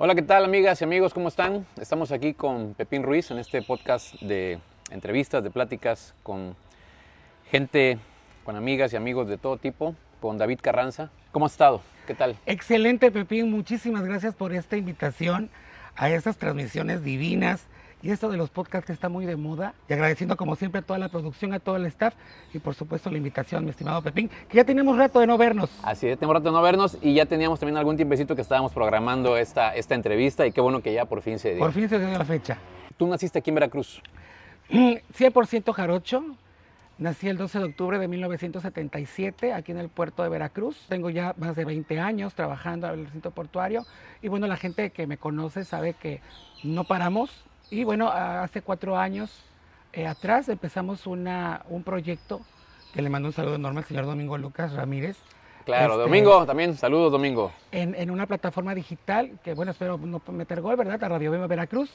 Hola, ¿qué tal amigas y amigos? ¿Cómo están? Estamos aquí con Pepín Ruiz en este podcast de entrevistas, de pláticas con gente, con amigas y amigos de todo tipo, con David Carranza. ¿Cómo has estado? ¿Qué tal? Excelente, Pepín. Muchísimas gracias por esta invitación a estas transmisiones divinas y esto de los podcasts está muy de moda. Y agradeciendo como siempre a toda la producción, a todo el staff y por supuesto la invitación, mi estimado Pepín, que ya tenemos rato de no vernos. Así es, tenemos rato de no vernos y ya teníamos también algún tiempecito que estábamos programando esta, esta entrevista y qué bueno que ya por fin se dio. Por fin se dio la fecha. Tú naciste aquí en Veracruz. 100% jarocho. Nací el 12 de octubre de 1977 aquí en el puerto de Veracruz. Tengo ya más de 20 años trabajando en el recinto portuario y bueno, la gente que me conoce sabe que no paramos. Y bueno, hace cuatro años eh, atrás empezamos una, un proyecto que le mando un saludo enorme al señor Domingo Lucas Ramírez. Claro, Este, Domingo también, saludos Domingo. En, en una plataforma digital que bueno, espero no meter gol, ¿verdad? A Radio Bema Veracruz.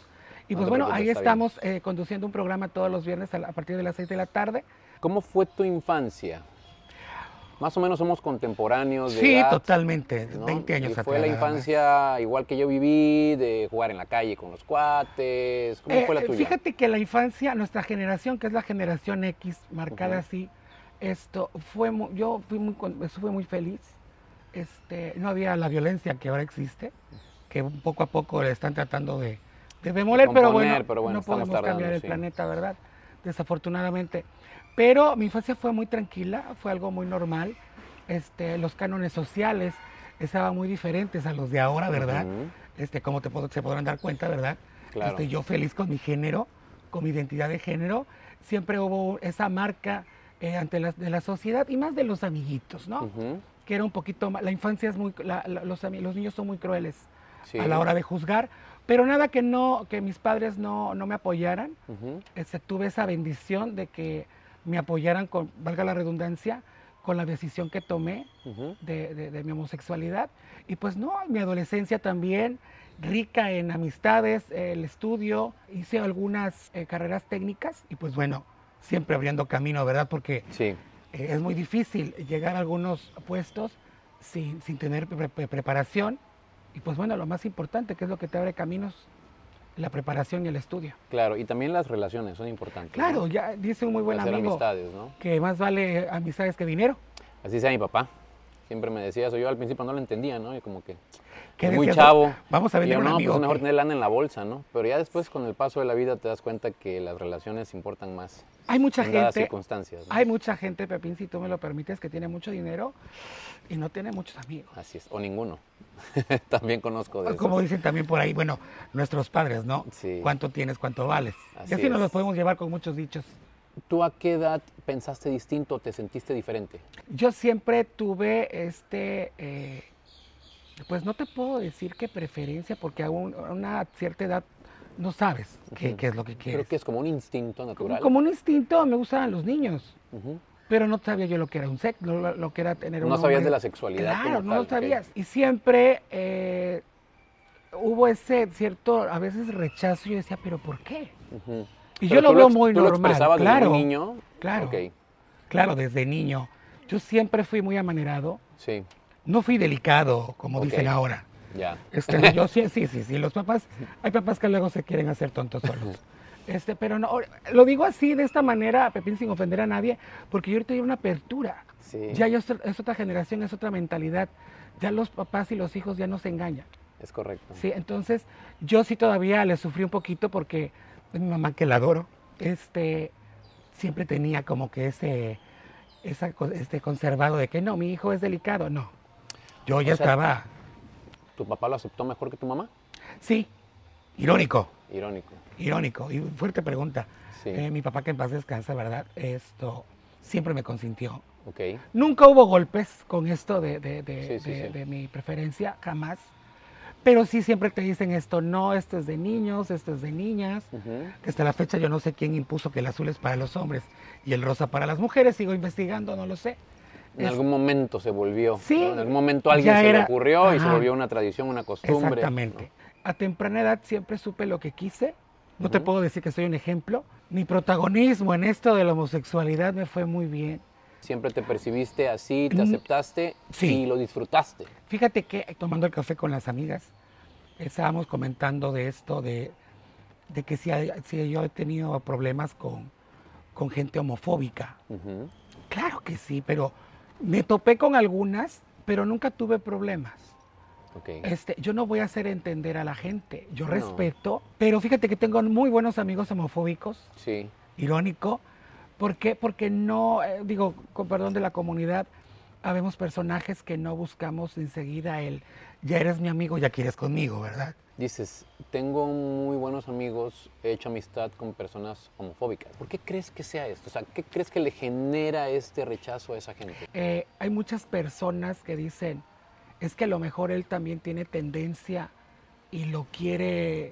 Y No pues bueno, ahí estamos eh, conduciendo un programa todos los viernes a, la- a partir de las 6 de la tarde. ¿Cómo fue tu infancia? Más o menos somos contemporáneos de Sí, edad, totalmente, ¿no? 20 años Y atrás. fue la infancia igual que yo viví, de jugar en la calle con los cuates. ¿Cómo Eh, fue la tuya? Fíjate que la infancia, nuestra generación, que es la generación X, marcada Ujú. así, esto fue yo fui muy estuve muy feliz. Este, no había la violencia que ahora existe, que poco a poco le están tratando de, de demoler, pero, componer, bueno, pero bueno, no podemos cambiar el sí. planeta, ¿verdad? Desafortunadamente. Pero mi infancia fue muy tranquila, fue algo muy normal. Este, los cánones sociales estaban muy diferentes a los de ahora, ¿verdad? Este, como te, se podrán dar cuenta, ¿verdad? Claro. Este, yo feliz con mi género, con mi identidad de género. Siempre hubo esa marca eh, ante la, de la sociedad y más de los amiguitos, ¿no? Que era un poquito más, la infancia es muy, la- la- los, niños son muy crueles sí. a la hora de juzgar, pero nada que no, que mis padres no, no me apoyaran. Este, tuve esa bendición de que me apoyaran con, valga la redundancia, con la decisión que tomé de, de- de mi homosexualidad. Y pues no, mi adolescencia también, rica en amistades, el estudio, hice algunas eh, carreras técnicas y pues bueno, siempre abriendo camino, ¿verdad? Porque Sí, eh, es muy difícil llegar a algunos puestos sin, sin tener pre- pre- preparación. Y pues bueno, lo más importante, que es lo que te abre caminos, la preparación y el estudio. claro. Y también las relaciones son importantes. ¿no? Claro, ya dice un muy buen Hacer amigo amistades, ¿no? que más vale amistades que dinero. Así sea mi papá. Siempre me decía eso. Yo al principio no lo entendía, ¿no? Y como que ¿Qué muy chavo. Vamos a Y yo, un no, amigo. pues es mejor tener lana en la bolsa, ¿no? Pero ya después con el paso de la vida te das cuenta que las relaciones importan más. Hay mucha en dadas gente, circunstancias. ¿no? hay mucha gente, Pepín, si tú me lo permites, que tiene mucho dinero y no tiene muchos amigos. Así es. O ninguno. También conozco de Como esos. dicen también por ahí, bueno, nuestros padres, ¿no? Sí. ¿Cuánto tienes, cuánto vales? Así y así nos es. los podemos llevar con muchos dichos. ¿Tú a qué edad pensaste distinto o te sentiste diferente? Yo siempre tuve este, eh, pues no te puedo decir qué preferencia, porque a, un- a una cierta edad no sabes qué, es lo que quieres. Creo que es como un instinto natural. Como un instinto, me gustaban los niños, pero no sabía yo lo que era un sexo, lo, que era tener un No sabías hombre. de la sexualidad. Claro, no lo sabías. Y siempre eh, hubo ese cierto, a veces rechazo. Yo decía, ¿pero por qué? Ujú. Y Pero yo lo veo muy ¿tú lo normal. expresabas desde claro, muy niño? claro. Ok, claro, desde niño. Yo siempre fui muy amanerado. sí, No fui delicado, como dicen ahora. ya. Este, yo sí, sí, sí, sí. Los papás, hay papás que luego se quieren hacer tontos solos. Este, pero no, lo digo así, de esta manera, Pepín, sin ofender a nadie, porque yo ahorita hay una apertura. Sí, Ya yo- es otra generación, es otra mentalidad. Ya los papás y los hijos ya no se engañan. es correcto. Sí, entonces yo sí todavía le sufrí un poquito porque mi mamá que la adoro, este, siempre tenía como que ese, esa este conservado de que no, mi hijo es delicado, no. Yo ya sea, estaba, ¿Tu papá lo aceptó mejor que tu mamá? sí, irónico, Irónico. irónico. Y fuerte pregunta. Sí, Eh, mi papá que en paz descansa, ¿verdad? Esto siempre me consintió. ok. Nunca hubo golpes con esto de, de- de- Sí, sí, de- sí. de mi preferencia, jamás. Pero sí siempre te dicen esto, no, esto es de niños, esto es de niñas. Hasta la fecha yo no sé quién impuso que el azul es para los hombres y el rosa para las mujeres. Sigo investigando, no lo sé. En Es- algún momento se volvió. Sí, ¿no? En algún momento alguien se le ocurrió y se volvió una tradición, una costumbre. Exactamente. A temprana edad siempre supe lo que quise. No te puedo decir que soy un ejemplo. Mi protagonismo en esto de la homosexualidad me fue muy bien. Siempre te percibiste así, te Mm, aceptaste sí. y lo disfrutaste. Fíjate que tomando el café con las amigas, estábamos comentando de esto, de, de que si, hay- si yo he tenido problemas con, con gente homofóbica. Claro que sí, pero me topé con algunas, pero nunca tuve problemas. Este, yo no voy a hacer entender a la gente, yo No. respeto, pero fíjate que tengo muy buenos amigos homofóbicos, Sí. irónico, ¿por qué? Porque no, eh, digo, con perdón de la comunidad, habemos personajes que no buscamos enseguida el, ya eres mi amigo, ya quieres conmigo, ¿verdad? Dices, tengo muy buenos amigos, he hecho amistad con personas homofóbicas. ¿Por qué crees que sea esto? O sea, ¿qué crees que le genera este rechazo a esa gente? Eh, hay muchas personas que dicen, es que a lo mejor él también tiene tendencia y lo quiere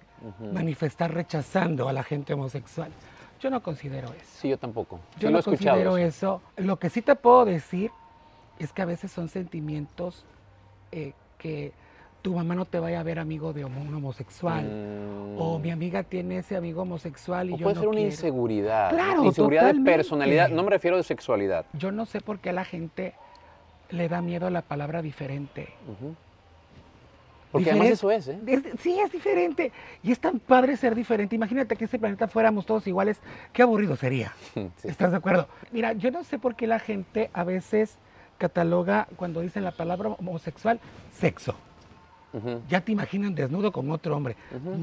manifestar rechazando a la gente homosexual. Yo no considero eso. Sí, yo tampoco. Sí Yo lo no he considero eso. Lo que sí te puedo decir es que a veces son sentimientos eh, que tu mamá no te vaya a ver amigo de un homosexual. Mm. O mi amiga tiene ese amigo homosexual y O yo puede no ser una quiero. inseguridad. ¿no? Claro, Inseguridad de personalidad. No me refiero de sexualidad. Yo no sé por qué a la gente le da miedo la palabra diferente. Ujú. Porque además eso es, ¿eh? Es- sí, es diferente. Y es tan padre ser diferente. Imagínate que este planeta fuéramos todos iguales. Qué aburrido sería. Sí. ¿Estás de acuerdo? Mira, yo no sé por qué la gente a veces cataloga cuando dicen la palabra homosexual sexo. Ya te imaginan desnudo con otro hombre.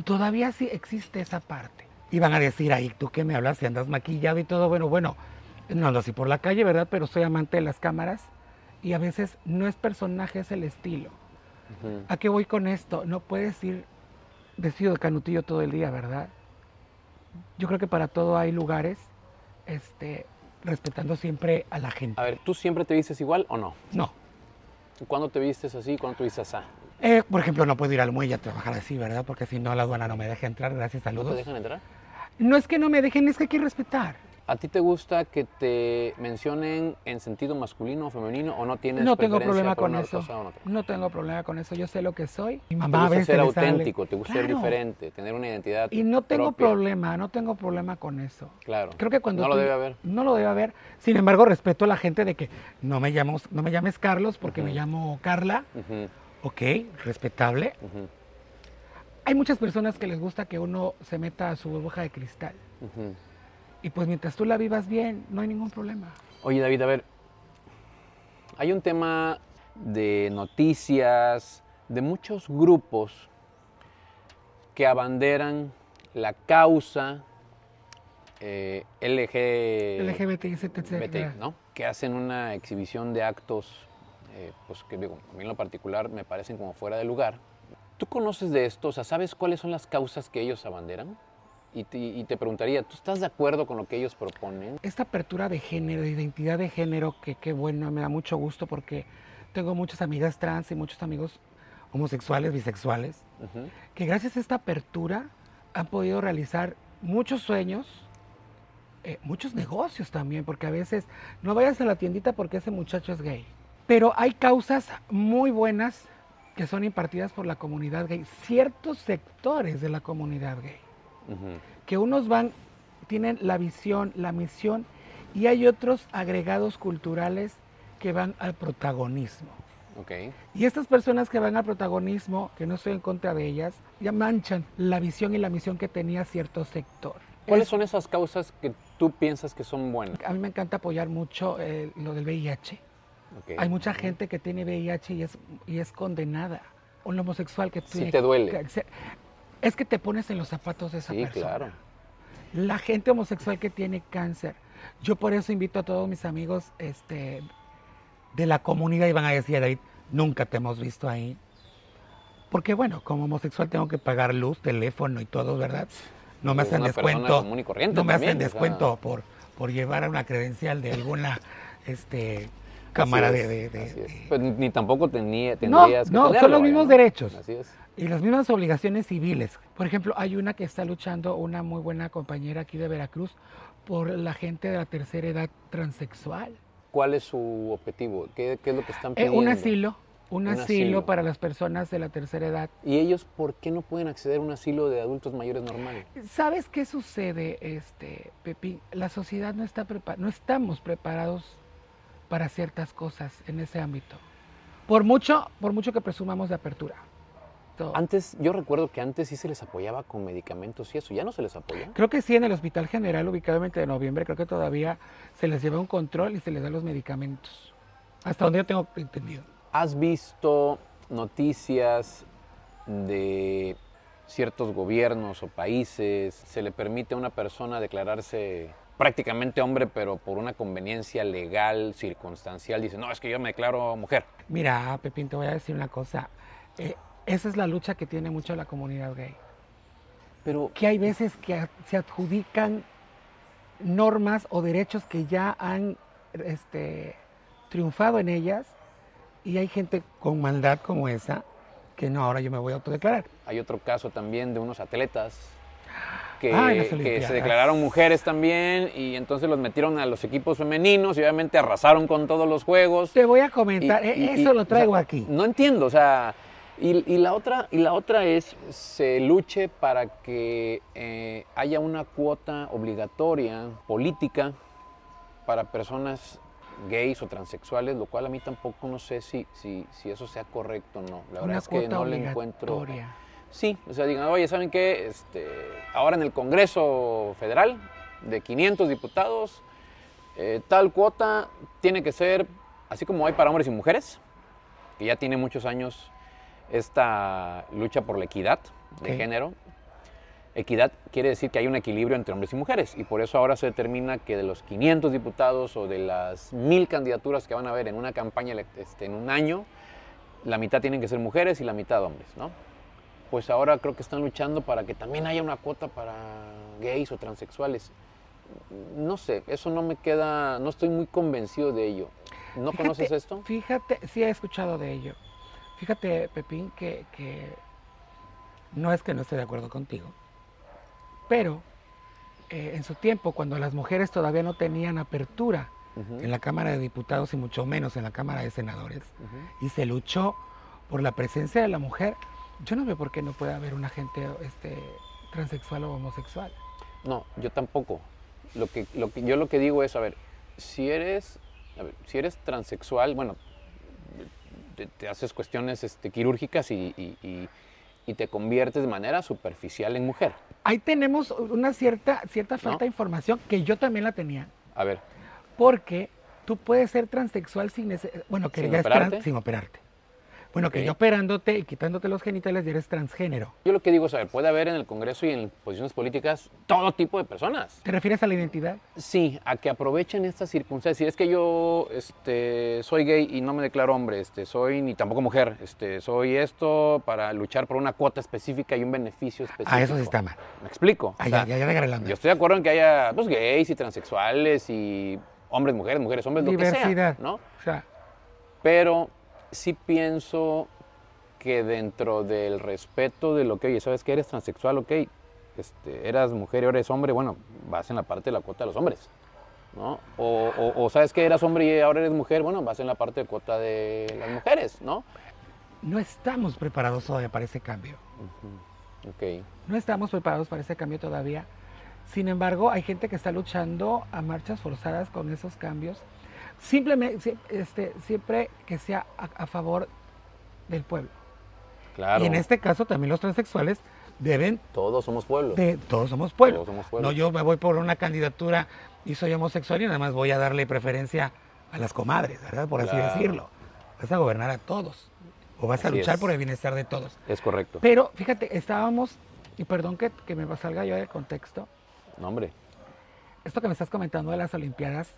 Todavía sí existe esa parte. Y van a decir ahí, tú qué me hablas si andas maquillado y todo. Bueno, bueno, no ando así por la calle, ¿verdad? Pero soy amante de las cámaras y a veces no es personaje, es el estilo. ¿A qué voy con esto? No puedes ir vestido de canutillo todo el día, ¿verdad? Yo creo que para todo hay lugares, este, respetando siempre a la gente. A ver, ¿tú siempre te vistes igual o no? No. ¿Cuándo te vistes así? ¿Cuándo te vistes así? Eh, por ejemplo, no puedo ir al muelle a trabajar así, ¿verdad? Porque si no, la aduana no me deja entrar. Gracias, ¿No te dejan entrar? No es que no me dejen, es que hay que respetar. ¿A ti te gusta que te mencionen en sentido masculino o femenino o no tienes No tengo problema con eso. No tengo problema con eso. Yo sé lo que soy. Mi Te mamá a gusta veces ser sale- auténtico, te gusta ser diferente, tener una identidad Y no tengo propia. problema, no tengo problema con eso. Claro. Creo que cuando No lo debe haber. No lo debe haber. Sin embargo, respeto a la gente de que no me llamo, no me llames Carlos porque me llamo Carla. Ujú, Ok, respetable. Hay muchas personas que les gusta que uno se meta a su burbuja de cristal. Y pues mientras tú la vivas bien, no hay ningún problema. Oye, David, a ver, hay un tema de noticias, de muchos grupos que abanderan la causa eh, LG, LGBT, etcétera. BTI, ¿no? Que hacen una exhibición de actos, eh, pues que digo, a mí en lo particular me parecen como fuera de lugar. ¿Tú conoces de esto? O sea, ¿sabes cuáles son las causas que ellos abanderan? Y te, y te preguntaría, ¿tú estás de acuerdo con lo que ellos proponen? Esta apertura de género, de identidad de género, que qué bueno, me da mucho gusto porque tengo muchas amigas trans y muchos amigos homosexuales, bisexuales, que gracias a esta apertura han podido realizar muchos sueños, eh, muchos negocios también, porque a veces no vayas a la tiendita porque ese muchacho es gay. Pero hay causas muy buenas que son impartidas por la comunidad gay, ciertos sectores de la comunidad gay, ujú. que unos van, tienen la visión, la misión, y hay otros agregados culturales que van al protagonismo. Ok. Y estas personas que van al protagonismo, que no estoy en contra de ellas, ya manchan la visión y la misión que tenía cierto sector. ¿Cuáles Es- son esas causas que tú piensas que son buenas? A mí me encanta apoyar mucho eh, lo del VIH. Ok. Hay mucha gente que tiene VIH y es, y es condenada. Un homosexual que Sí tiene... te duele. que es que te pones en los zapatos de esa Sí, persona. claro. La gente homosexual que tiene cáncer. Yo por eso invito a todos mis amigos este, de la comunidad y van a decir, David, nunca te hemos visto ahí. Porque bueno, como homosexual tengo que pagar luz, teléfono y todo, ¿verdad? No me hacen descuento. común y corriente No me también, hacen o sea. descuento por, por llevar una credencial de alguna este, cámara de, de- de- Pues ni tampoco tenía, No, tendrías que no, son los mismos ¿no? derechos. Así es. Y las mismas obligaciones civiles. Por ejemplo, hay una que está luchando, una muy buena compañera aquí de Veracruz, por la gente de la tercera edad transexual. ¿Cuál es su objetivo? ¿Qué, qué es lo que están Eh, pidiendo? un asilo, un, Un asilo, asilo. para las personas de la tercera edad. ¿Y ellos por qué no pueden acceder a un asilo de adultos mayores normal? ¿Sabes qué sucede, este, Pepín? La sociedad no está prepa- no estamos preparados para ciertas cosas en ese ámbito. Por mucho, por mucho que presumamos de apertura. Antes, yo recuerdo que antes sí se les apoyaba con medicamentos y eso, ¿ya no se les apoya? Creo que sí, en el Hospital General, ubicado en 20 de noviembre, creo que todavía se les lleva un control y se les da los medicamentos. Hasta donde yo tengo entendido. ¿Has visto noticias de ciertos gobiernos o países? ¿Se le permite a una persona declararse prácticamente hombre, pero por una conveniencia legal, circunstancial, dice, no, es que yo me declaro mujer? Mira, Pepín, te voy a decir una cosa. Eh, esa es la lucha que tiene mucho la comunidad gay. Pero, Que hay veces que se adjudican normas o derechos que ya han este, triunfado en ellas y hay gente con maldad como esa que no, ahora yo me voy a autodeclarar. hay otro caso también de unos atletas que, Ah, que se declararon mujeres también y entonces los metieron a los equipos femeninos y obviamente arrasaron con todos los juegos. Te voy a comentar, e- y- eso y, lo traigo o sea, aquí. No entiendo, o sea, y, y la otra, y la otra es, se luche para que eh, haya una cuota obligatoria política para personas gays o transexuales, lo cual a mí tampoco no sé si, si, si eso sea correcto o no. La verdad es que no le encuentro... Sí, o sea, digan, oye, ¿saben qué? Este, ahora en el Congreso Federal, de 500 diputados, eh, tal cuota tiene que ser, así como hay para hombres y mujeres, que ya tiene muchos años esta lucha por la equidad de género. Equidad quiere decir que hay un equilibrio entre hombres y mujeres y por eso ahora se determina que de los 500 diputados o de las mil candidaturas que van a haber en una campaña este, en un año, la mitad tienen que ser mujeres y la mitad hombres, ¿no? Pues ahora creo que están luchando para que también haya una cuota para gays o transexuales. No sé, eso no me queda, no estoy muy convencido de ello. ¿No Fíjate- conoces esto? Fíjate, sí he escuchado de ello. Fíjate, Pepín, que, que no es que no esté de acuerdo contigo, pero eh, en su tiempo, cuando las mujeres todavía no tenían apertura en la Cámara de Diputados y mucho menos en la Cámara de Senadores, y se luchó por la presencia de la mujer, yo no veo por qué no puede haber una gente este, transexual o homosexual. No, yo tampoco. Lo que, lo que, yo lo que digo es, a ver, si eres, a ver, si eres transexual, bueno, te, te haces cuestiones este, quirúrgicas y, y- y- y te conviertes de manera superficial en mujer. Ahí tenemos una cierta, cierta falta ¿No? de información que yo también la tenía. A ver, Porque tú puedes ser transexual sin bueno, que ¿Sin operarte? trans- sin operarte. Bueno, que ya operándote y quitándote los genitales ya eres transgénero. yo lo que digo es, a ver, puede haber en el Congreso y en posiciones políticas todo tipo de personas. ¿Te refieres a la identidad? Sí, a que aprovechen estas circunstancias. Si es que yo este, soy gay y no me declaro hombre, este, soy ni tampoco mujer, este, soy esto para luchar por una cuota específica y un beneficio específico. Ah, eso sí está mal. ¿Me explico? Ah, O ya, sea, ya, ya onda. yo estoy de acuerdo en que haya pues, gays y transexuales y hombres, mujeres, mujeres, hombres, lo que Diversidad. sea, ¿no? O sea, Pero sí pienso que dentro del respeto de lo que, oye, ¿sabes que eres transexual? Ok, este, eras mujer y ahora eres hombre, bueno, vas en la parte de la cuota de los hombres, ¿no? O, o- o ¿sabes que eras hombre y ahora eres mujer? Bueno, vas en la parte de cuota de las mujeres, ¿no? no estamos preparados todavía para ese cambio. Ok, No estamos preparados para ese cambio todavía. Sin embargo, hay gente que está luchando a marchas forzadas con esos cambios. Simplemente, este, siempre que sea a, a favor del pueblo. claro, Y en este caso también los transexuales deben todos somos pueblos. de todos somos pueblo. Todos somos pueblo. No, yo me voy por una candidatura y soy homosexual y nada más voy a darle preferencia a las comadres, ¿verdad? Por así decirlo. Vas a gobernar a todos o vas a luchar es. por el bienestar de todos. Es correcto. Pero fíjate, estábamos, y perdón que, que me salga yo del contexto, No, hombre, esto que me estás comentando de las Olimpiadas,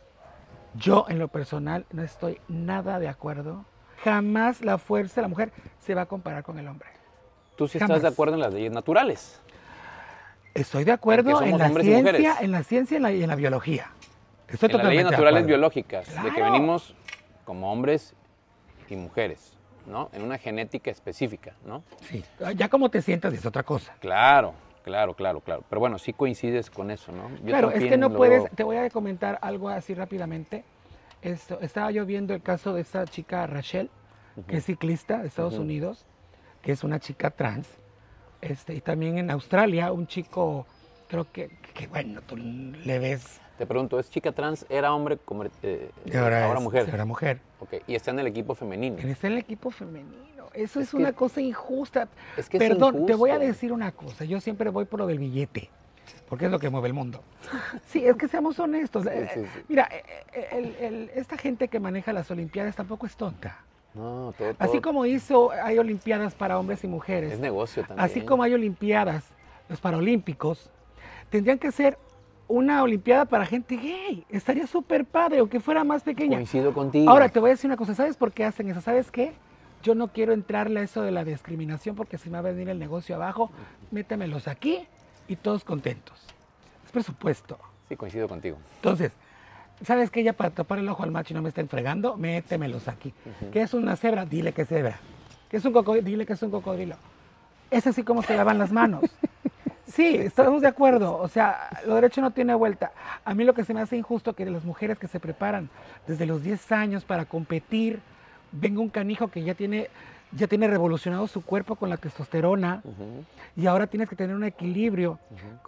yo en lo personal no estoy nada de acuerdo. Jamás la fuerza de la mujer se va a comparar con el hombre. tú sí Jamás. estás de acuerdo en las leyes naturales. Estoy de acuerdo en, la ciencia, en la ciencia y en la, y en la biología. Estoy en las leyes naturales biológicas, de que venimos como hombres y mujeres, ¿no? En una genética específica, ¿no? Sí, ya como te sientas es otra cosa. Claro, claro, claro, claro. Pero bueno, sí coincides con eso, ¿no? Yo claro, es que no lo puedes, te voy a comentar algo así rápidamente. Esto, estaba yo viendo el caso de esta chica Rachel, que es ciclista de Estados. Unidos, que es una chica trans. Este, y también en Australia, un chico, creo que, que bueno, tú le ves Te pregunto, ¿es chica trans? ¿Era hombre? eh, ahora, ahora es- mujer. Ahora mujer. Ok, y está en el equipo femenino. Está en el equipo femenino. Eso es, Es que- una cosa injusta. Es que es Perdón, te voy a decir una cosa. Yo siempre voy por lo del billete, porque es lo que mueve el mundo. Sí, es que seamos honestos. Sí, Eh, sí, sí. Mira, eh, eh, el- el- esta gente que maneja las Olimpiadas tampoco es tonta. No, todo, Así todo como hizo, hay Olimpiadas para hombres y mujeres. es negocio también. Así como hay Olimpiadas, los Paralímpicos, tendrían que ser una Olimpiada para gente gay. Estaría súper padre, aunque fuera más pequeña. Coincido contigo. Ahora te voy a decir una cosa, ¿sabes por qué hacen eso? ¿Sabes qué? Yo no quiero entrarle a eso de la discriminación porque si me va a venir el negocio abajo, métemelos aquí y todos contentos. Es presupuesto. Sí, coincido contigo. Entonces, ¿sabes qué? Ya para tapar el ojo al macho y no me estén fregando, métemelos aquí. ¿Qué es una cebra? Dile que es cebra. ¿Qué es un cocodrilo? Dile que es un cocodrilo. Es así como se lavan las manos. Sí, estamos de acuerdo. O sea, lo derecho no tiene vuelta. A mí lo que se me hace injusto que de las mujeres que se preparan desde los 10 años para competir, venga un canijo que ya tiene, ya tiene revolucionado su cuerpo con la testosterona y ahora tienes que tener un equilibrio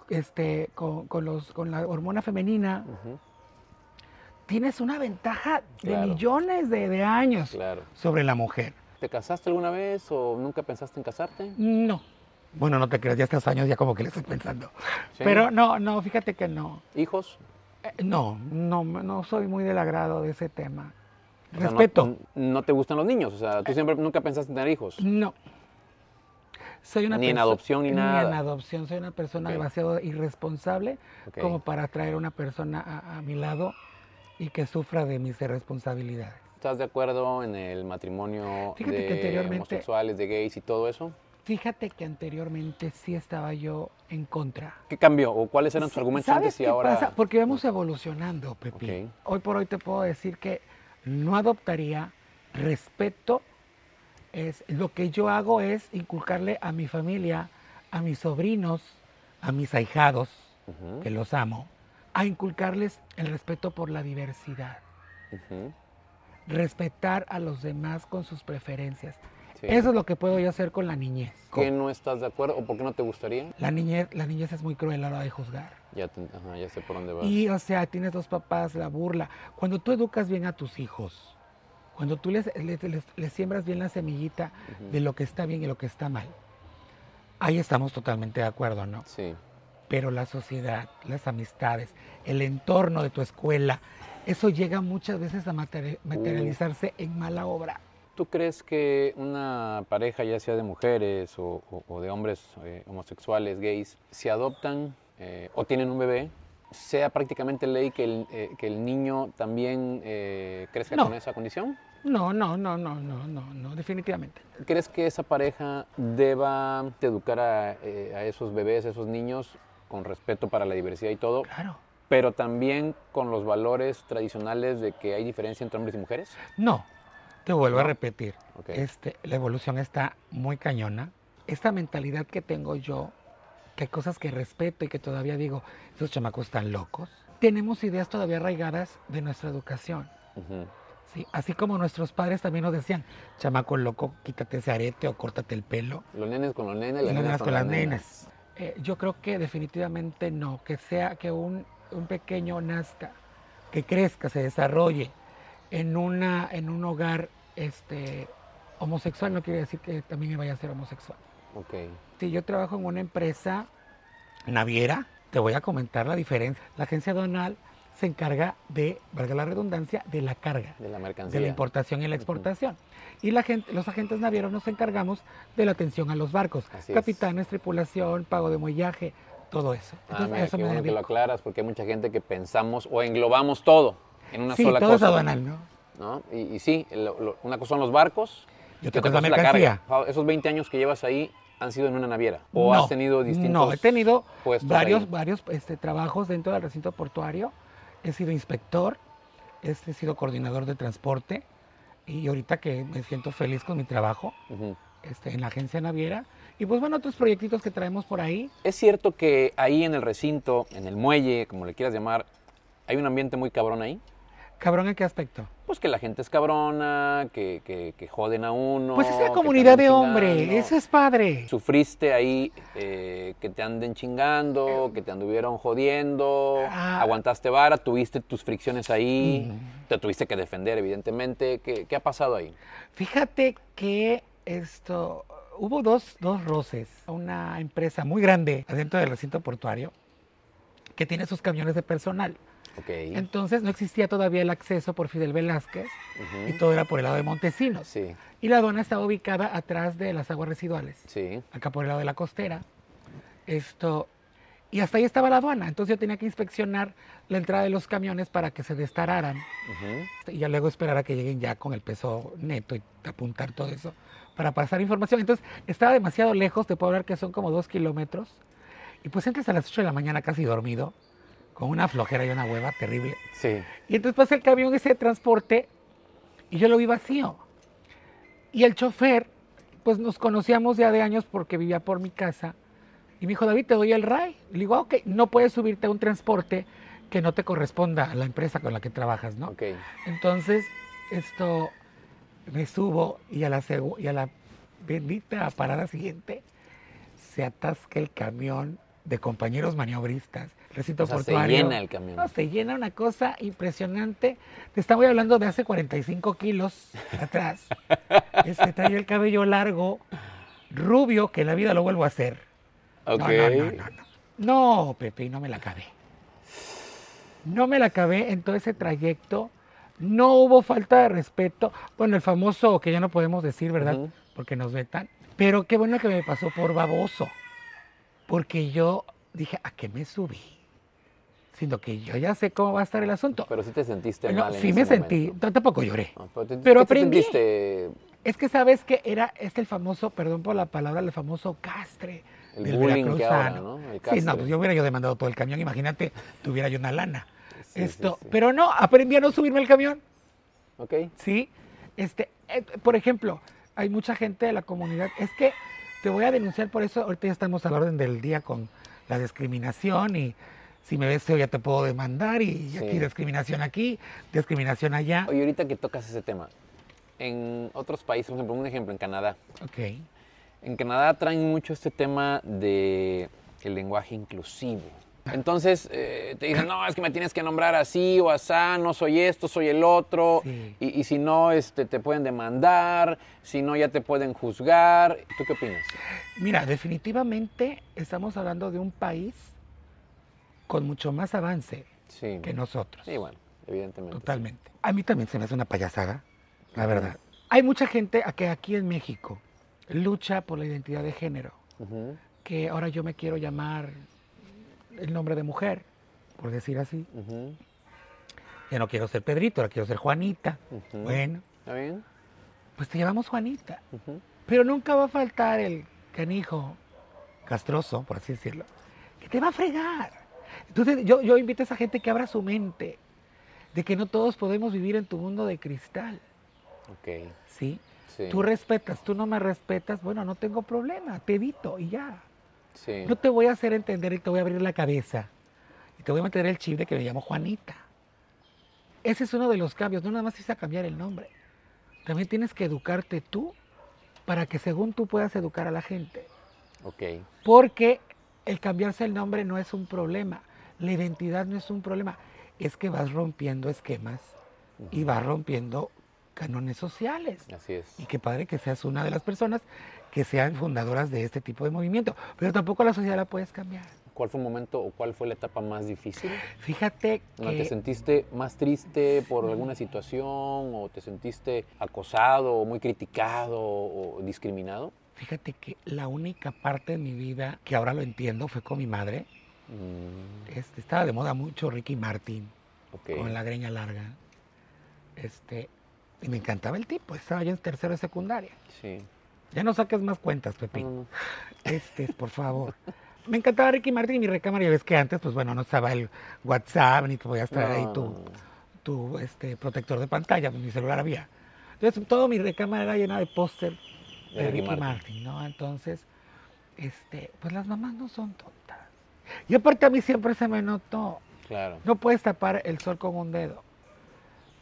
este, con, con los, con la hormona femenina. Tienes una ventaja de millones de, de años Claro. sobre la mujer. ¿Te casaste alguna vez o nunca pensaste en casarte? No. Bueno, no te creas, ya estos años ya como que le estoy pensando. Sí. Pero no, no, fíjate que no. ¿Hijos? Eh, No, no, no soy muy del agrado de ese tema. O sea, no- Respeto. No, te gustan los niños? O sea, tú siempre nunca pensaste en tener hijos. No. Soy una Ni en adopción ni Ni nada. en adopción. Soy una persona demasiado irresponsable como para traer una persona a, a mi lado y que sufra de mis irresponsabilidades. ¿Estás de acuerdo en el matrimonio Fíjate que de homosexuales, de gays y todo eso? Fíjate que anteriormente sí estaba yo en contra. ¿Qué cambió? ¿O cuáles eran tus argumentos ¿Sabes antes y qué ahora? pasa? Porque vamos evolucionando, Pepi. Hoy por hoy te puedo decir que no adoptaría respeto. Es, lo que yo hago es inculcarle a mi familia, a mis sobrinos, a mis ahijados, que los amo, a inculcarles el respeto por la diversidad. Respetar a los demás con sus preferencias. Sí. Eso es lo que puedo yo hacer con la niñez. ¿Qué no estás de acuerdo o por qué no te gustaría? La niñez, la niñez es muy cruel a la hora de juzgar. Ya, te- ajá, ya sé por dónde vas. Y, o sea, tienes dos papás, la burla. Cuando tú educas bien a tus hijos, cuando tú les, les- les- les siembras bien la semillita de lo que está bien y lo que está mal, ahí estamos totalmente de acuerdo, ¿no? Sí. Pero la sociedad, las amistades, el entorno de tu escuela, eso llega muchas veces a materi- materializarse en mala obra. ¿Tú crees que una pareja, ya sea de mujeres o, o- o de hombres eh, homosexuales, gays, si adoptan eh, o tienen un bebé, sea prácticamente ley que el, eh, que el niño también crezca No. con esa condición? No, no, no, no, no, no, no, definitivamente. ¿Crees que esa pareja deba de educar a, a esos bebés, a esos niños, con respeto para la diversidad y todo, Claro. pero también con los valores tradicionales de que hay diferencia entre hombres y mujeres? No, te vuelvo a repetir. Este, la evolución está muy cañona. Esta mentalidad que tengo yo, que hay cosas que respeto y que todavía digo, esos chamacos están locos. Tenemos ideas todavía arraigadas de nuestra educación. Ujú. ¿sí? Así como nuestros padres también nos decían, chamaco loco, quítate ese arete o córtate el pelo. Los nenes con los nenes, las las nenas con, con las las nenas. nenas. Eh, yo creo que definitivamente no, que sea que un, un pequeño nazca, que crezca, se desarrolle en, una, en un hogar este, homosexual, no quiere decir que también vaya a ser homosexual. Ok. Si yo trabajo en una empresa naviera, te voy a comentar la diferencia. La agencia aduanal se encarga de, valga la redundancia, de la carga De la mercancía. de la importación y la exportación. Y la gente, los agentes navieros nos encargamos de la atención a los barcos, Así es. capitanes, tripulación, pago de muellaje, todo eso. Ah, Entonces, mira, a eso qué me bueno que lo aclaras porque hay mucha gente que pensamos o englobamos todo en una Sí, sola todo cosa. es aduanal, ¿no? ¿no? Y, y sí, lo- lo- una cosa son los barcos Y otra otra cosa es mercancía. carga. Esos 20 años que llevas ahí han sido en una naviera o No, has tenido distintos No, he tenido varios, ahí? varios este, trabajos dentro del recinto portuario. He sido inspector, he sido coordinador de transporte y ahorita que me siento feliz con mi trabajo este, en la agencia naviera. Y pues bueno, otros proyectitos que traemos por ahí. Es cierto que ahí en el recinto, en el muelle, como le quieras llamar, hay un ambiente muy cabrón ahí. ¿Cabrón en qué aspecto? Pues que la gente es cabrona, que, que, que joden a uno. Pues es la comunidad de hombre, eso es padre. Sufriste ahí eh, que te anden chingando, que te anduvieron jodiendo, Ah. aguantaste vara, tuviste tus fricciones ahí, te tuviste que defender, evidentemente. ¿Qué, qué ha pasado ahí? Fíjate que esto, hubo dos, dos roces. Una empresa muy grande adentro del recinto portuario que tiene sus camiones de personal. Ok. Entonces no existía todavía el acceso por Fidel Velázquez Ujú. y todo era por el lado de Montesinos. Sí, Y la aduana estaba ubicada atrás de las aguas residuales, sí. acá por el lado de la costera. Esto, y hasta ahí estaba la aduana. Entonces yo tenía que inspeccionar la entrada de los camiones para que se destararan Ujú. y ya luego esperar a que lleguen ya con el peso neto y apuntar todo eso para pasar información. Entonces estaba demasiado lejos, te puedo hablar que son como dos kilómetros. Y pues entras a las 8 de la mañana casi dormido, con una flojera y una hueva terrible. Sí. Y entonces pasa el camión ese de transporte y yo lo vi vacío. Y el chofer, pues nos conocíamos ya de años porque vivía por mi casa. Y me dijo, David, te doy el RAI. Le digo, "Ah, ok, no puedes subirte a un transporte que no te corresponda a la empresa con la que trabajas, ¿no? Ok. Entonces, esto, me subo y a la, y a la bendita parada siguiente se atasca el camión de compañeros maniobristas, recinto O sea, se portuario. llena el camión. No, se llena una cosa impresionante. Te estaba hablando de hace 45 kilos atrás. Este traía el cabello largo, rubio, que en la vida lo vuelvo a hacer. Ok. No, no, no, no, no. No, Pepe, no me la acabé. No me la acabé en todo ese trayecto. No hubo falta de respeto. Bueno, el famoso que ya no podemos decir, ¿verdad? Porque nos vetan. Pero qué bueno que me pasó por baboso. Porque yo dije, ¿a qué me subí? Sino que yo ya sé cómo va a estar el asunto. Pero sí te sentiste Bueno, mal en sí me ese sentí, momento. no, tampoco lloré. No, pero te- Pero ¿qué te aprendí. Es que sabes que era este el famoso, perdón por la palabra, el famoso castre. El del bullying que ahora. ¿no? El Sí, no, pues yo hubiera yo demandado todo el camión, imagínate, tuviera yo una lana. Sí, Esto, sí. pero no, aprendí a no subirme al camión, Ok. ¿sí? Este, eh, por ejemplo, hay mucha gente de la comunidad, es que te voy a denunciar por eso, ahorita ya estamos al orden del día con la discriminación y si me ves feo ya te puedo demandar y Sí. aquí discriminación aquí, discriminación allá. Oye, ahorita que tocas ese tema, en otros países, por ejemplo, un ejemplo, en Canadá. Ok. En Canadá traen mucho este tema de el lenguaje inclusivo. Entonces eh, te dicen, no, es que me tienes que nombrar así o asá, no soy esto, soy el otro. Sí. Y, y si no, este, te pueden demandar, si no, ya te pueden juzgar. ¿Tú qué opinas? Mira, definitivamente estamos hablando de un país con mucho más avance Sí. que nosotros. Sí, bueno, evidentemente. sí. Totalmente. A mí también se me hace una payasada, la verdad. Hay mucha gente que aquí en México lucha por la identidad de género, que ahora yo me quiero llamar el nombre de mujer, por decir así. ujú, Ya no quiero ser Pedrito, ahora quiero ser Juanita. Bueno, ¿Está bien? pues te llamamos Juanita. Pero nunca va a faltar el canijo castroso, por así decirlo, que te va a fregar. Entonces yo, yo invito a esa gente que abra su mente, de que no todos podemos vivir en tu mundo de cristal, Ok. ¿sí? Sí. Tú respetas, tú no me respetas, bueno, no tengo problema, te evito y ya. sí. No te voy a hacer entender y te voy a abrir la cabeza. Y te voy a meter el chip de que me llamo Juanita. Ese es uno de los cambios, no nada más es a cambiar el nombre. También tienes que educarte tú para que según tú puedas educar a la gente. Ok. Porque el cambiarse el nombre no es un problema, la identidad no es un problema, es que vas rompiendo esquemas y vas rompiendo canones sociales. Así es. Y qué padre que seas una de las personas que sean fundadoras de este tipo de movimiento, pero tampoco la sociedad la puedes cambiar. ¿Cuál fue el momento o cuál fue la etapa más difícil? Fíjate ¿En la que te sentiste más triste por alguna situación o te sentiste acosado o muy criticado o discriminado? fíjate que la única parte de mi vida que ahora lo entiendo fue con mi madre. Mm, Este, estaba de moda mucho Ricky Martin. con la greña larga. Este, y me encantaba el tipo, estaba yo en tercero de secundaria. Sí. Ya no saques más cuentas, Pepín. Este, por favor. Me encantaba Ricky Martin y mi recámara, ya ves que antes, pues bueno, no estaba el WhatsApp, ni te podías traer ahí tu, tu este, protector de pantalla, pues mi celular había. Entonces, todo mi recámara era llena de póster de, Ricky, Martin. ¿no? Entonces, este, pues las mamás no son tontas. Y aparte a mí siempre se me notó, Claro. no puedes tapar el sol con un dedo.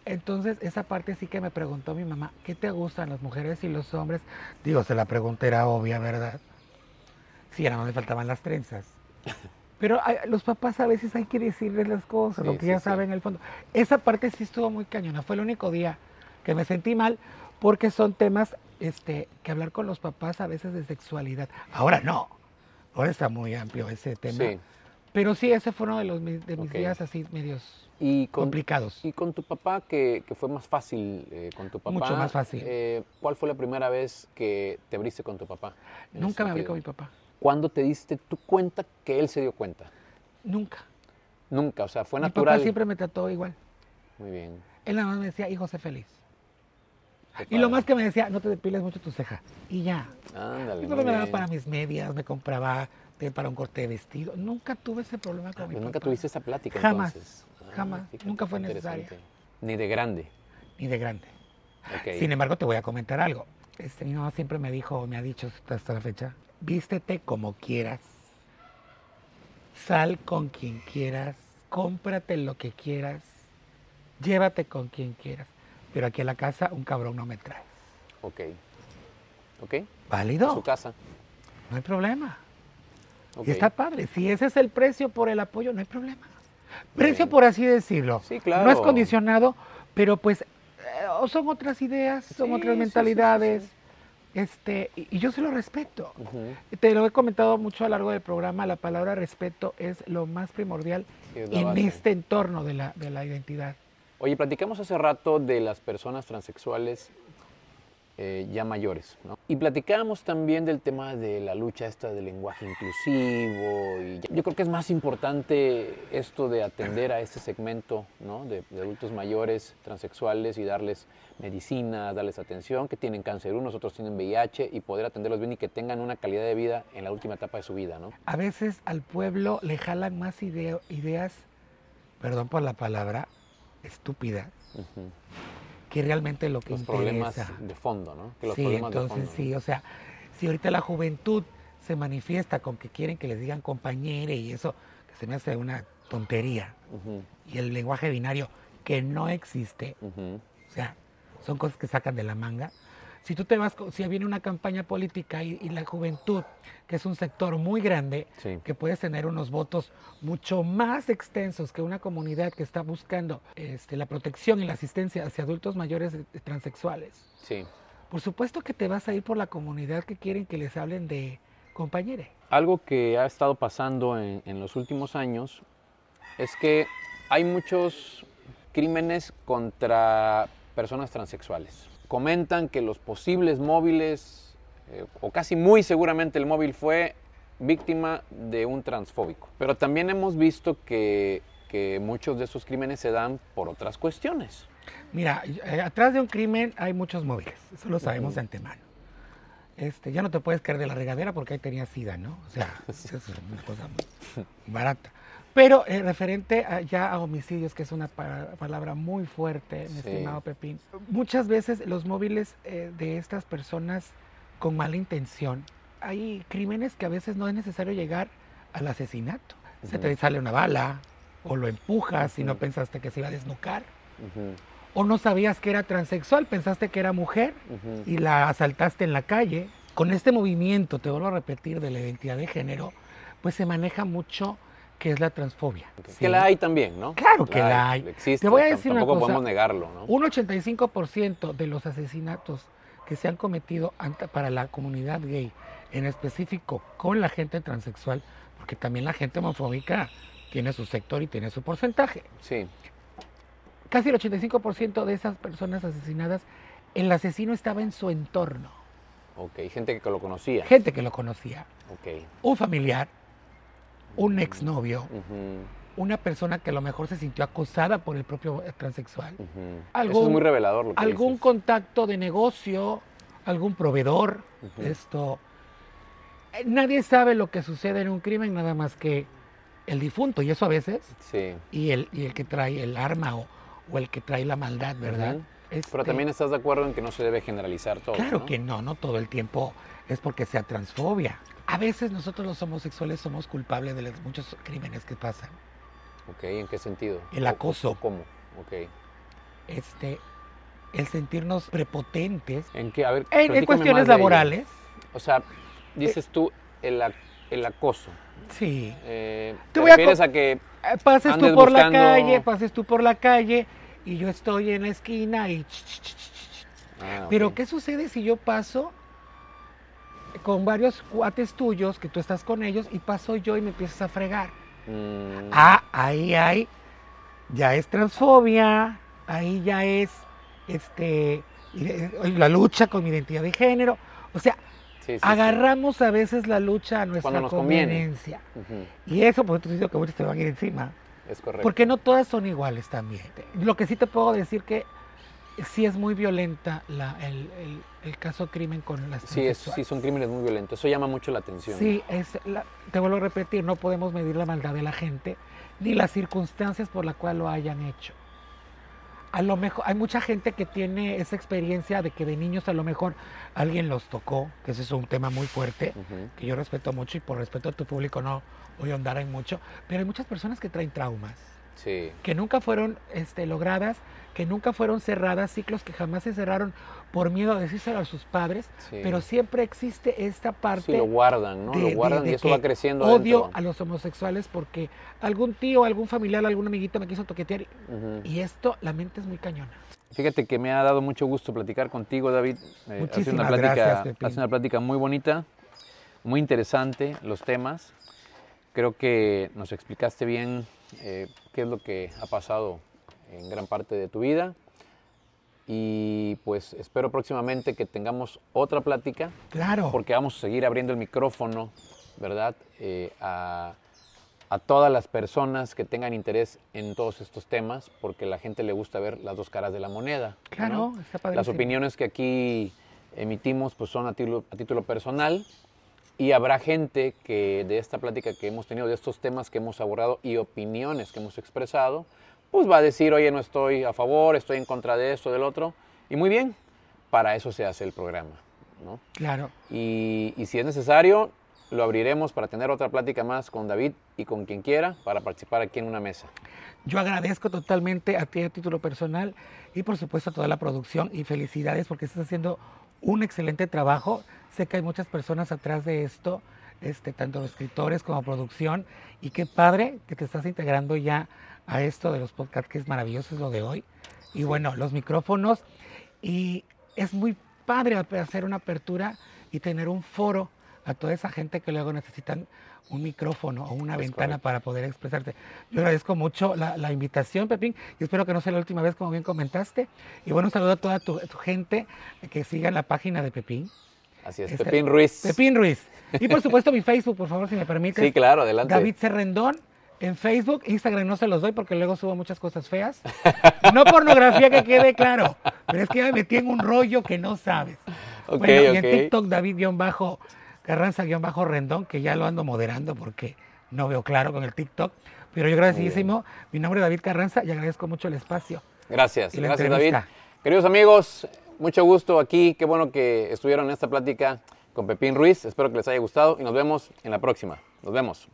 Entonces, esa parte sí que me preguntó mi mamá, ¿qué te gustan las mujeres y los hombres? Digo, se la pregunta era obvia, ¿verdad? Sí, ahora no me faltaban las trenzas. Pero los papás a veces hay que decirles las cosas, Sí, lo que sí, ya sí. saben en el fondo. Esa parte sí estuvo muy cañona. Fue el único día que me sentí mal porque son temas este, que hablar con los papás a veces de sexualidad. Ahora no. Ahora está muy amplio ese tema. Sí. Pero sí, ese fue uno de, los, mis- de mis días así medios Y con, complicados. y con tu papá, que, que fue más fácil eh, con tu papá. Mucho más fácil. eh, ¿Cuál fue la primera vez que te abriste con tu papá? Nunca me abrí con mi papá. ¿Cuándo te diste tu cuenta que él se dio cuenta? Nunca. Nunca, o sea, fue mi natural. papá siempre me trató igual. Muy bien. Él nada más me decía, hijo, sé feliz. Y lo más que me decía, no te depiles mucho tu ceja. Y ya. Ándale. Y muy solo me daba para mis medias, me compraba té para un corte de vestido. Nunca tuve ese problema con Ah, mi papá. nunca tuviste esa plática Jamás, entonces. Ah, jamás. Nunca fue necesaria. interesante. Ni de grande. Ni de grande. Sin embargo, te voy a comentar algo. Este, mi mamá siempre me dijo, me ha dicho hasta la fecha, vístete como quieras, sal con quien quieras, cómprate lo que quieras, llévate con quien quieras, pero aquí en la casa un cabrón no me trae. Ok. Ok. ¿Válido? Su casa. No hay problema. Y está padre. Si ese es el precio por el apoyo, no hay problema. Precio Bien. por así decirlo. Sí, claro. No es condicionado, pero pues eh, son otras ideas, son Sí, otras sí, sí, sí, mentalidades. Este, y, y yo se lo respeto. Te lo he comentado mucho a lo largo del programa, la palabra respeto es lo más primordial en base. este entorno de la, de la identidad. Oye, platicamos hace rato de las personas transexuales eh, ya mayores, ¿no? Y platicábamos también del tema de la lucha esta del lenguaje inclusivo. Y yo creo que es más importante esto de atender a este segmento, ¿no? De, adultos mayores transexuales y darles medicina, darles atención, que tienen cáncer unos, otros tienen VIH y poder atenderlos bien y que tengan una calidad de vida en la última etapa de su vida, ¿no? A veces al pueblo le jalan más ideas, perdón por la palabra, estúpidas, Ujú. que realmente lo que Los interesa. problemas de fondo, ¿no? Que los sí, problemas de entonces fondo. sí, o sea, si ahorita la juventud se manifiesta con que quieren que les digan compañere y eso, que se me hace una tontería, y el lenguaje binario que no existe, o sea, son cosas que sacan de la manga. Si tú te vas, si viene una campaña política y, y la juventud, que es un sector muy grande, Sí. que puedes tener unos votos mucho más extensos que una comunidad que está buscando este, la protección y la asistencia hacia adultos mayores eh, transexuales. Sí. Por supuesto que te vas a ir por la comunidad que quieren que les hablen de compañere. Algo que ha estado pasando en, en los últimos años es que hay muchos crímenes contra personas transexuales. Comentan que los posibles móviles, eh, o casi muy seguramente el móvil fue víctima de un transfóbico. Pero también hemos visto que, que muchos de esos crímenes se dan por otras cuestiones. Mira, eh, atrás de un crimen hay muchos móviles, eso lo sabemos de antemano. Este, ya no te puedes caer de la regadera porque ahí tenías sida, ¿no? O sea, es una cosa barata. Pero eh, referente a- ya a homicidios, que es una pa- palabra muy fuerte, mi Sí. estimado Pepín, muchas veces los móviles eh, de estas personas con mala intención, hay crímenes que a veces no es necesario llegar al asesinato. Se te sale una bala, o lo empujas y no pensaste que se iba a desnucar, o no sabías que era transexual, pensaste que era mujer y la asaltaste en la calle. Con este movimiento, te vuelvo a repetir, de la identidad de género, pues se maneja mucho que es la transfobia. ¿sí? Que la hay también, ¿no? Claro que la hay. Existe. Te voy a decir una Tampoco cosa. podemos negarlo, ¿no? Un 85% de los asesinatos que se han cometido para la comunidad gay, en específico con la gente transexual, porque también la gente homofóbica tiene su sector y tiene su porcentaje. Sí. Casi el 85% de esas personas asesinadas, el asesino estaba en su entorno, Ok, gente que lo conocía. gente que lo conocía, Ok. un familiar, un exnovio, una persona que a lo mejor se sintió acosada por el propio eh, transexual, ujú. Eso Algún- es muy revelador lo que algún dices. contacto de negocio, algún proveedor, esto. eh, Nadie sabe lo que sucede en un crimen nada más que el difunto, y eso a veces, Sí. y el, y el que trae el arma o, o el que trae la maldad, ¿verdad? Ujú. Este, Pero también estás de acuerdo en que no se debe generalizar todo. Claro ¿no? que no, no todo el tiempo es porque sea transfobia. A veces nosotros los homosexuales somos culpables de los muchos crímenes que pasan. Ok, ¿en qué sentido? El acoso. ¿Cómo? Ok. este, el sentirnos prepotentes ¿En qué? A ver, en, en cuestiones laborales. O sea, dices tú el, el acoso. Sí. Eh, Te ¿Te voy refieres a que Eh, Pases tú por buscando- la calle, pases tú por la calle y yo estoy en la esquina y... Ah, Pero. ¿qué sucede si yo paso con varios cuates tuyos, que tú estás con ellos, y paso yo y me empiezas a fregar? Mm, Ah, ahí hay, ya es transfobia, ahí ya es este, ide- la lucha con mi identidad de género. O sea, sí, sí, sí. agarramos a veces la lucha a nuestra conveniencia. Y eso, por eso digo que muchos te van a ir encima. Es correcto. Porque no todas son iguales también. Lo que sí te puedo decir que sí es muy violenta la- el, el- el caso crimen con las Sí, es, sí, son crímenes muy violentos. Eso llama mucho la atención. Sí, es la- te vuelvo a repetir, no podemos medir la maldad de la gente ni las circunstancias por las cuales lo hayan hecho. A lo mejor hay mucha gente que tiene esa experiencia de que de niños a lo mejor alguien los tocó, que ese es un tema muy fuerte, que yo respeto mucho y por respeto a tu público no voy a ahondar en mucho, pero hay muchas personas que traen traumas Sí, que nunca fueron este, logradas, que nunca fueron cerradas, ciclos que jamás se cerraron por miedo a decírselo a sus padres, sí. pero siempre existe esta parte Sí, lo guardan, ¿no? de- lo de- guardan de y eso va creciendo odio adentro. a los homosexuales porque algún tío, algún familiar, algún amiguito me quiso toquetear Ujú. y esto, la mente es muy cañona. Fíjate que me ha dado mucho gusto platicar contigo, David. Eh, Muchísimas una plática, gracias, Pepín. ha sido una plática muy bonita, muy interesante los temas. Creo que nos explicaste bien eh, qué es lo que ha pasado en gran parte de tu vida. Y pues espero próximamente que tengamos otra plática, Claro, porque vamos a seguir abriendo el micrófono, ¿verdad? Eh, a, a todas las personas que tengan interés en todos estos temas, porque la gente le gusta ver las dos caras de la moneda. ¿no? claro, está Las padrísimo. opiniones que aquí emitimos pues son a título, a título personal y habrá gente que de esta plática que hemos tenido, de estos temas que hemos abordado y opiniones que hemos expresado, pues va a decir, oye, no estoy a favor, estoy en contra de esto, del otro. Y muy bien, para eso se hace el programa. ¿no? Claro, Y, y si es necesario, lo abriremos para tener otra plática más con David y con quien quiera para participar aquí en una mesa. yo agradezco totalmente a ti a título personal y por supuesto a toda la producción y felicidades porque estás haciendo un excelente trabajo. Sé que hay muchas personas atrás de esto, este, tanto los escritores como producción, y qué padre que te estás integrando ya a esto de los podcasts, que es maravilloso, es lo de hoy. Y bueno, los micrófonos, y es muy padre hacer una apertura y tener un foro a toda esa gente que luego necesitan un micrófono o una Es ventana correcto. para poder expresarte. Yo agradezco mucho la, la invitación, Pepín, y espero que no sea la última vez, como bien comentaste. Y bueno, un saludo a toda tu, tu gente que siga la página de Pepín. Así es, Este, Pepín Ruiz. Pepín Ruiz. Y por supuesto mi Facebook, por favor, si me permites. Sí, claro, adelante. David Cerrendón en Facebook, Instagram no se los doy porque luego subo muchas cosas feas. No pornografía que quede claro, pero es que ya me metí en un rollo que no sabes. Ok, bueno, y en ok. TikTok David-Carranza-Rendón, que ya lo ando moderando porque no veo claro con el TikTok. Pero yo agradecidísimo, mi nombre es David Carranza y agradezco mucho el espacio. Gracias, gracias David. Queridos amigos, mucho gusto aquí. Qué bueno que estuvieron en esta plática con Pepín Ruiz. Espero que les haya gustado y nos vemos en la próxima. Nos vemos.